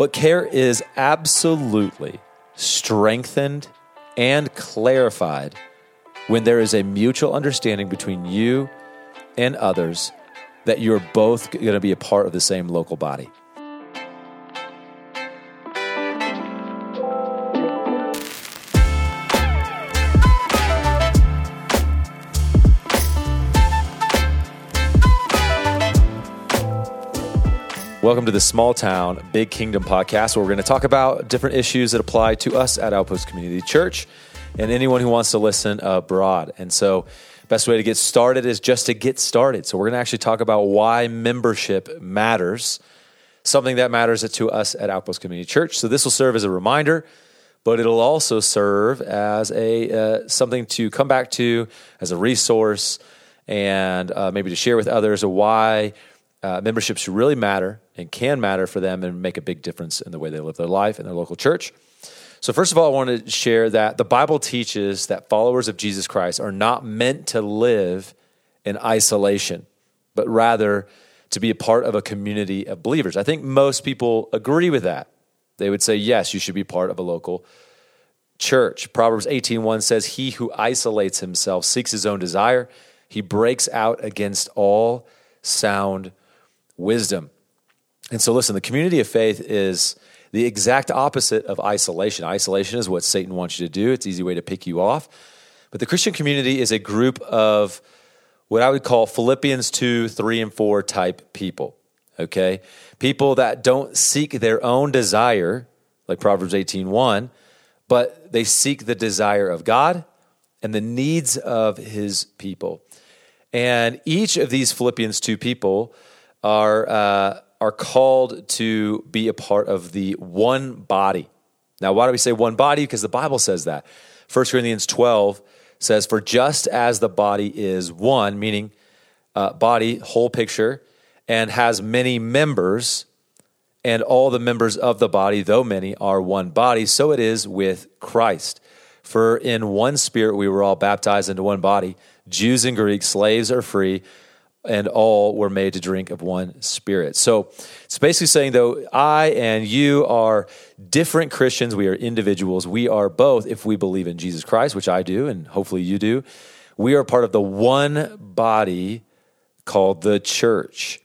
But care is absolutely strengthened and clarified when there is a mutual understanding between you and others that you're both going to be a part of the same local body. Welcome to the Small Town Big Kingdom podcast, where we're going to talk about different issues that apply to us at Outpost Community Church and anyone who wants to listen abroad. And so, best way to get started is just to get started. So, we're going to actually talk about why membership matters, something that matters to us at Outpost Community Church. So, this will serve as a reminder, but it'll also serve as a uh, something to come back to as a resource and uh, maybe to share with others why uh, memberships really matter and can matter for them and make a big difference in the way they live their life in their local church. So, first of all, I want to share that the Bible teaches that followers of Jesus Christ are not meant to live in isolation, but rather to be a part of a community of believers. I think most people agree with that. They would say, yes, you should be part of a local church. Proverbs 18:1 says, "He who isolates himself seeks his own desire; he breaks out against all sound wisdom. And so, listen, the community of faith is the exact opposite of isolation. Isolation is what Satan wants you to do, it's an easy way to pick you off. But the Christian community is a group of what I would call Philippians 2, 3, and 4 type people. Okay? People that don't seek their own desire, like Proverbs 18, 1, but they seek the desire of God and the needs of his people. And each of these Philippians 2 people are, uh, are called to be a part of the one body. Now, why do we say one body? Because the Bible says that. 1 Corinthians 12 says, For just as the body is one, meaning uh, body, whole picture, and has many members, and all the members of the body, though many, are one body, so it is with Christ. For in one spirit we were all baptized into one body, Jews and Greeks, slaves or free and all were made to drink of one spirit. So it's basically saying, though, I and you are different Christians. We are individuals. We are both, if we believe in Jesus Christ, which I do, and hopefully you do, we are part of the one body called the church.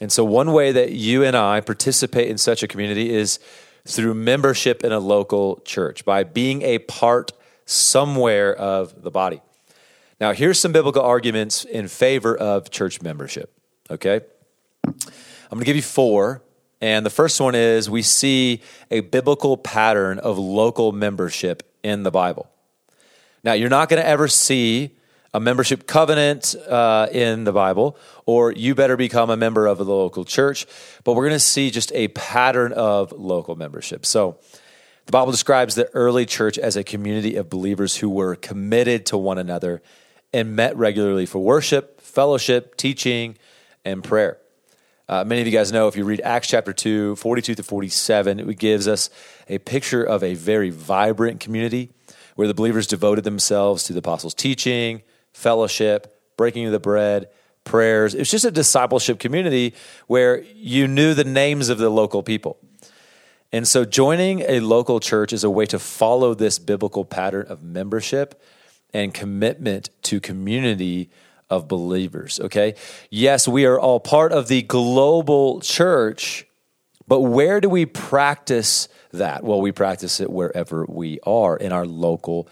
And so, one way that you and I participate in such a community is through membership in a local church, by being a part somewhere of the body. Now, here's some biblical arguments in favor of church membership, okay? I'm going to give you four. And the first one is we see a biblical pattern of local membership in the Bible. Now, you're not going to ever see a membership covenant uh, in the Bible, or you better become a member of the local church, but we're going to see just a pattern of local membership. So, the Bible describes the early church as a community of believers who were committed to one another and met regularly for worship, fellowship, teaching, and prayer. Uh, many of you guys know if you read Acts chapter 2, 42 to 47, it gives us a picture of a very vibrant community where the believers devoted themselves to the apostles' teaching, fellowship, breaking of the bread, prayers. It was just a discipleship community where you knew the names of the local people. And so joining a local church is a way to follow this biblical pattern of membership and commitment to community of believers, okay? Yes, we are all part of the global church, but where do we practice that? Well, we practice it wherever we are in our local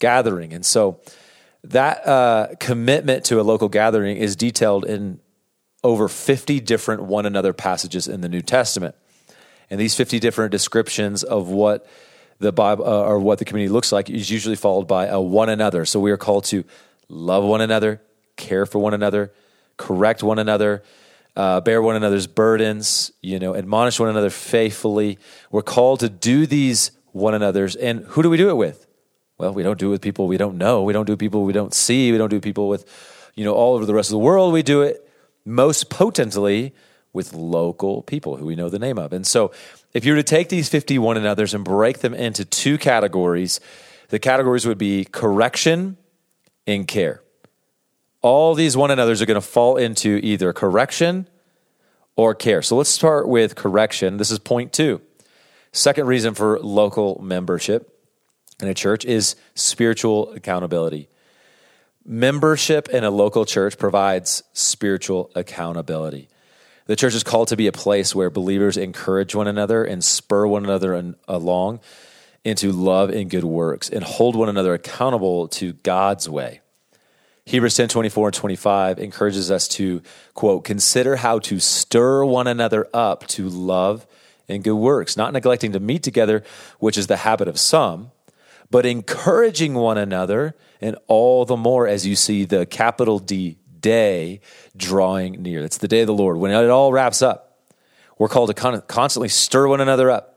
gathering. And so that uh, commitment to a local gathering is detailed in over 50 different one another passages in the New Testament. And these 50 different descriptions of what the Bible uh, or what the community looks like is usually followed by a one another. So we are called to love one another, care for one another, correct one another, uh, bear one another's burdens, you know, admonish one another faithfully. We're called to do these one another's. And who do we do it with? Well, we don't do it with people we don't know. We don't do people we don't see. We don't do people with, you know, all over the rest of the world. We do it most potently with local people who we know the name of. And so if you were to take these 50 one another's and break them into two categories, the categories would be correction and care. All these one another's are going to fall into either correction or care. So let's start with correction. This is point two. Second reason for local membership in a church is spiritual accountability. Membership in a local church provides spiritual accountability. The church is called to be a place where believers encourage one another and spur one another along into love and good works and hold one another accountable to God's way. Hebrews 10 24 and 25 encourages us to, quote, consider how to stir one another up to love and good works, not neglecting to meet together, which is the habit of some, but encouraging one another, and all the more as you see the capital D day drawing near. It's the day of the Lord. When it all wraps up, we're called to constantly stir one another up.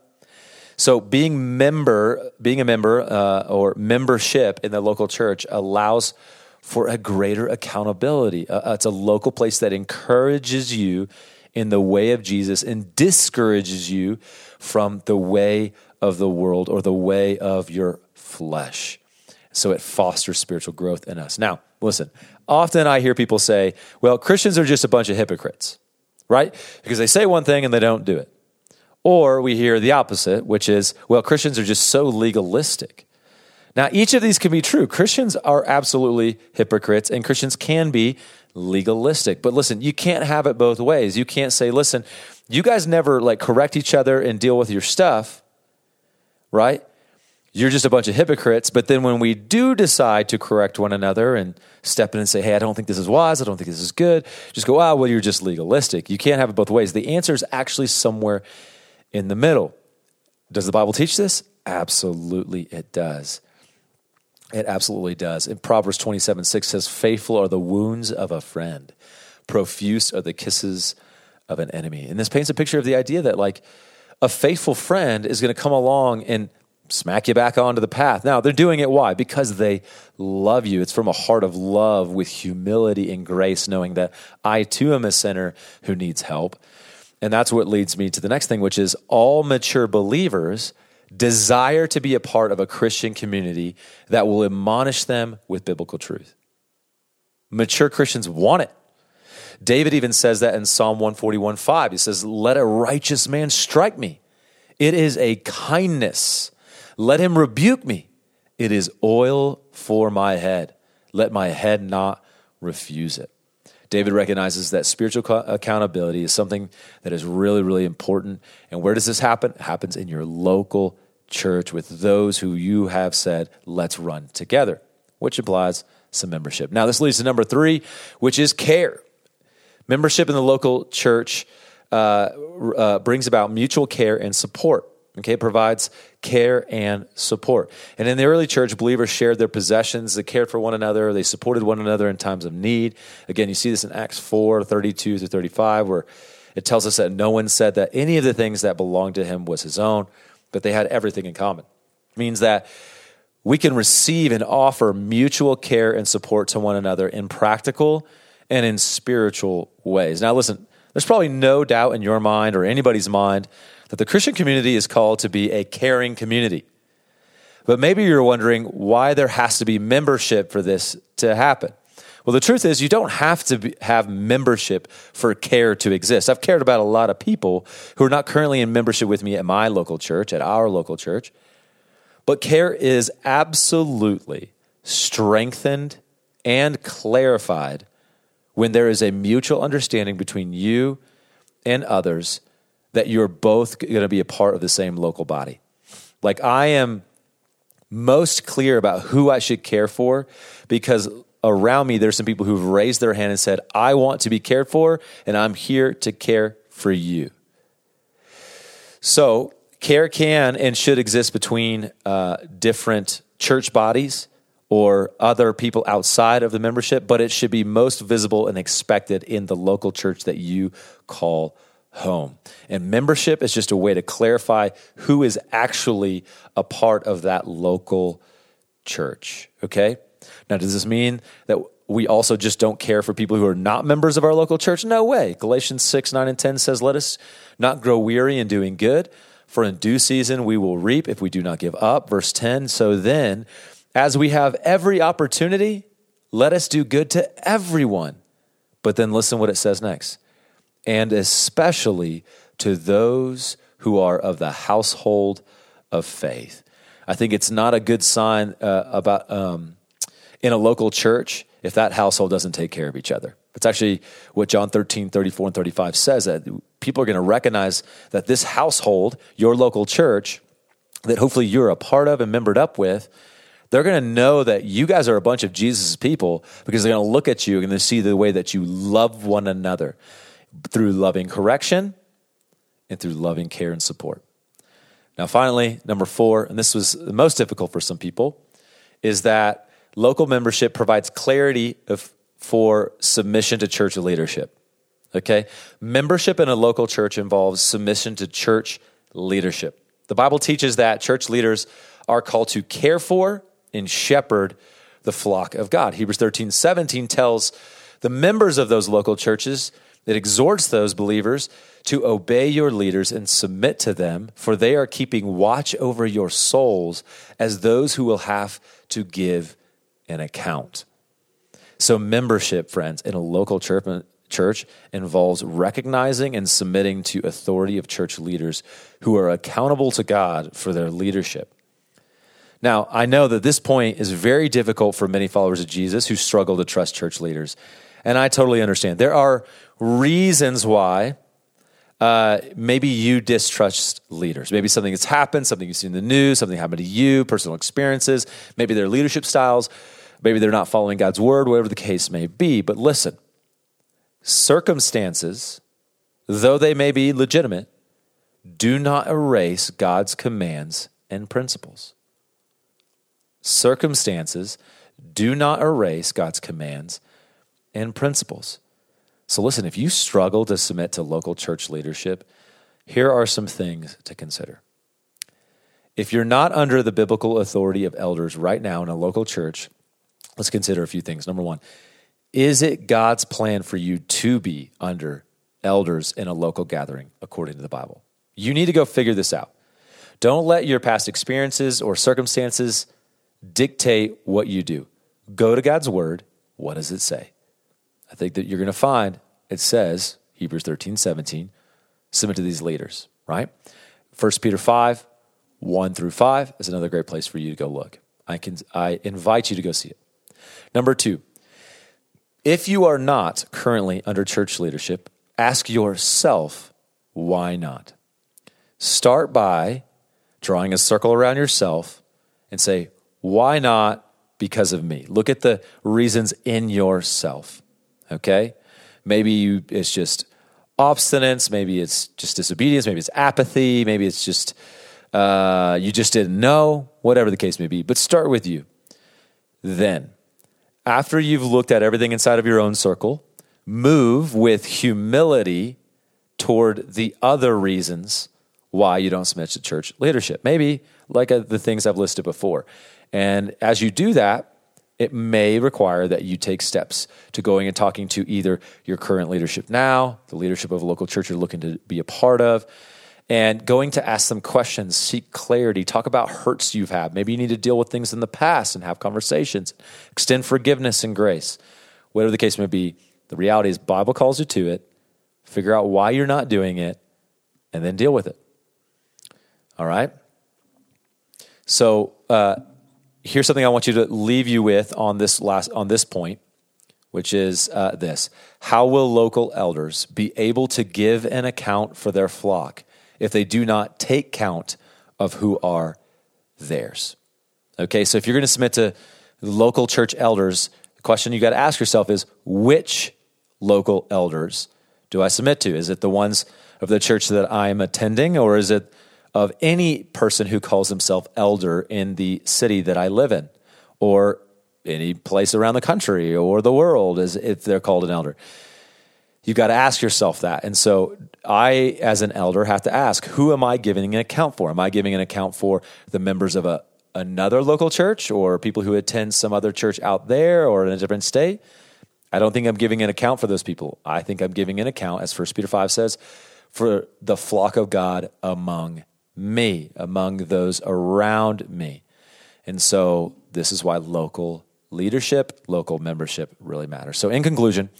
So being member, being a member uh, or membership in the local church allows for a greater accountability. Uh, it's a local place that encourages you in the way of Jesus and discourages you from the way of the world or the way of your flesh. So it fosters spiritual growth in us. Now, listen, often I hear people say, well, Christians are just a bunch of hypocrites, right? Because they say one thing and they don't do it. Or we hear the opposite, which is, well, Christians are just so legalistic. Now, each of these can be true. Christians are absolutely hypocrites, and Christians can be legalistic. But listen, you can't have it both ways. You can't say, listen, you guys never like correct each other and deal with your stuff, right? You're just a bunch of hypocrites. But then when we do decide to correct one another and step in and say, hey, I don't think this is wise, I don't think this is good, just go, ah, well, you're just legalistic. You can't have it both ways. The answer is actually somewhere in the middle. Does the Bible teach this? Absolutely, it does. It absolutely does. In Proverbs 27 6 says, Faithful are the wounds of a friend, profuse are the kisses of an enemy. And this paints a picture of the idea that, like, a faithful friend is going to come along and smack you back onto the path. Now, they're doing it why? Because they love you. It's from a heart of love with humility and grace, knowing that I too am a sinner who needs help. And that's what leads me to the next thing, which is all mature believers desire to be a part of a Christian community that will admonish them with biblical truth. Mature Christians want it. David even says that in Psalm 141 5. He says, Let a righteous man strike me. It is a kindness. Let him rebuke me. It is oil for my head. Let my head not refuse it. David recognizes that spiritual accountability is something that is really, really important. And where does this happen? It happens in your local church with those who you have said, let's run together, which implies some membership. Now, this leads to number three, which is care. Membership in the local church uh, uh, brings about mutual care and support. Okay, provides care and support. And in the early church, believers shared their possessions, they cared for one another, they supported one another in times of need. Again, you see this in Acts 4 32 through 35, where it tells us that no one said that any of the things that belonged to him was his own, but they had everything in common. It means that we can receive and offer mutual care and support to one another in practical and in spiritual ways. Now, listen, there's probably no doubt in your mind or anybody's mind that the Christian community is called to be a caring community. But maybe you're wondering why there has to be membership for this to happen. Well, the truth is, you don't have to be, have membership for care to exist. I've cared about a lot of people who are not currently in membership with me at my local church, at our local church. But care is absolutely strengthened and clarified when there is a mutual understanding between you and others that you're both going to be a part of the same local body. Like I am most clear about who I should care for because around me there's some people who've raised their hand and said, I want to be cared for and I'm here to care for you. So, care can and should exist between uh, different church bodies or other people outside of the membership, but it should be most visible and expected in the local church that you call home. And membership is just a way to clarify who is actually a part of that local church. Okay? Now, does this mean that we also just don't care for people who are not members of our local church? No way. Galatians 6, 9, and 10 says, Let us not grow weary in doing good, for in due season we will reap if we do not give up. Verse 10 So then, as we have every opportunity, let us do good to everyone. But then listen what it says next and especially to those who are of the household of faith. I think it's not a good sign uh, about um, in a local church if that household doesn't take care of each other. It's actually what John 13, 34, and 35 says that people are going to recognize that this household, your local church, that hopefully you're a part of and membered up with, they're going to know that you guys are a bunch of Jesus people because they're going to look at you and they see the way that you love one another through loving correction and through loving care and support. Now, finally, number four, and this was the most difficult for some people, is that local membership provides clarity of, for submission to church leadership. Okay? Membership in a local church involves submission to church leadership. The Bible teaches that church leaders are called to care for and shepherd the flock of God. Hebrews 13, 17 tells the members of those local churches, it exhorts those believers to obey your leaders and submit to them, for they are keeping watch over your souls as those who will have to give an account. So, membership, friends, in a local church, involves recognizing and submitting to authority of church leaders who are accountable to God for their leadership. Now, I know that this point is very difficult for many followers of Jesus who struggle to trust church leaders. And I totally understand. There are reasons why uh, maybe you distrust leaders. Maybe something has happened, something you've seen in the news, something happened to you, personal experiences, maybe their leadership styles, maybe they're not following God's word, whatever the case may be. But listen, circumstances, though they may be legitimate, do not erase God's commands and principles. Circumstances do not erase God's commands and principles. So, listen, if you struggle to submit to local church leadership, here are some things to consider. If you're not under the biblical authority of elders right now in a local church, let's consider a few things. Number one, is it God's plan for you to be under elders in a local gathering according to the Bible? You need to go figure this out. Don't let your past experiences or circumstances dictate what you do. Go to God's word. What does it say? I think that you're going to find it says, Hebrews 13, 17, submit to these leaders, right? 1 Peter 5, 1 through 5 is another great place for you to go look. I, can, I invite you to go see it. Number two, if you are not currently under church leadership, ask yourself, why not? Start by drawing a circle around yourself and say, why not because of me? Look at the reasons in yourself okay? Maybe you, it's just obstinance, maybe it's just disobedience, maybe it's apathy, maybe it's just uh, you just didn't know, whatever the case may be. But start with you. Then, after you've looked at everything inside of your own circle, move with humility toward the other reasons why you don't submit to church leadership. Maybe like uh, the things I've listed before. And as you do that, it may require that you take steps to going and talking to either your current leadership now, the leadership of a local church you're looking to be a part of, and going to ask them questions, seek clarity, talk about hurts you've had. Maybe you need to deal with things in the past and have conversations, extend forgiveness and grace. Whatever the case may be, the reality is Bible calls you to it. Figure out why you're not doing it and then deal with it. All right? So, uh, here's something I want you to leave you with on this last on this point, which is uh, this: How will local elders be able to give an account for their flock if they do not take count of who are theirs? Okay, so if you're going to submit to local church elders, the question you got to ask yourself is: Which local elders do I submit to? Is it the ones of the church that I'm attending, or is it of any person who calls himself elder in the city that I live in, or any place around the country or the world, as if they're called an elder. You've got to ask yourself that. And so I, as an elder, have to ask, who am I giving an account for? Am I giving an account for the members of a, another local church or people who attend some other church out there or in a different state? I don't think I'm giving an account for those people. I think I'm giving an account, as 1 Peter 5 says, for the flock of God among me, among those around me. And so this is why local leadership, local membership really matters. So, in conclusion,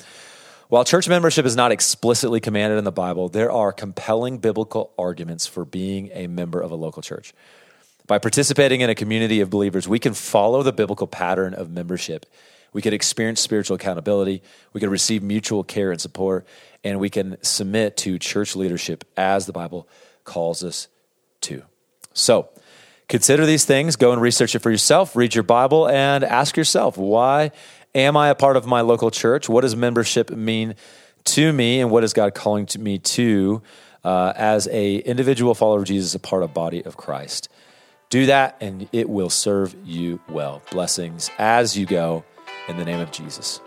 While church membership is not explicitly commanded in the Bible, there are compelling biblical arguments for being a member of a local church. By participating in a community of believers, we can follow the biblical pattern of membership. We could experience spiritual accountability, we could receive mutual care and support, and we can submit to church leadership as the Bible calls us So, consider these things, go and research it for yourself, read your Bible, and ask yourself why Am I a part of my local church? What does membership mean to me, and what is God calling to me to uh, as a individual follower of Jesus, a part of body of Christ? Do that, and it will serve you well. Blessings as you go in the name of Jesus.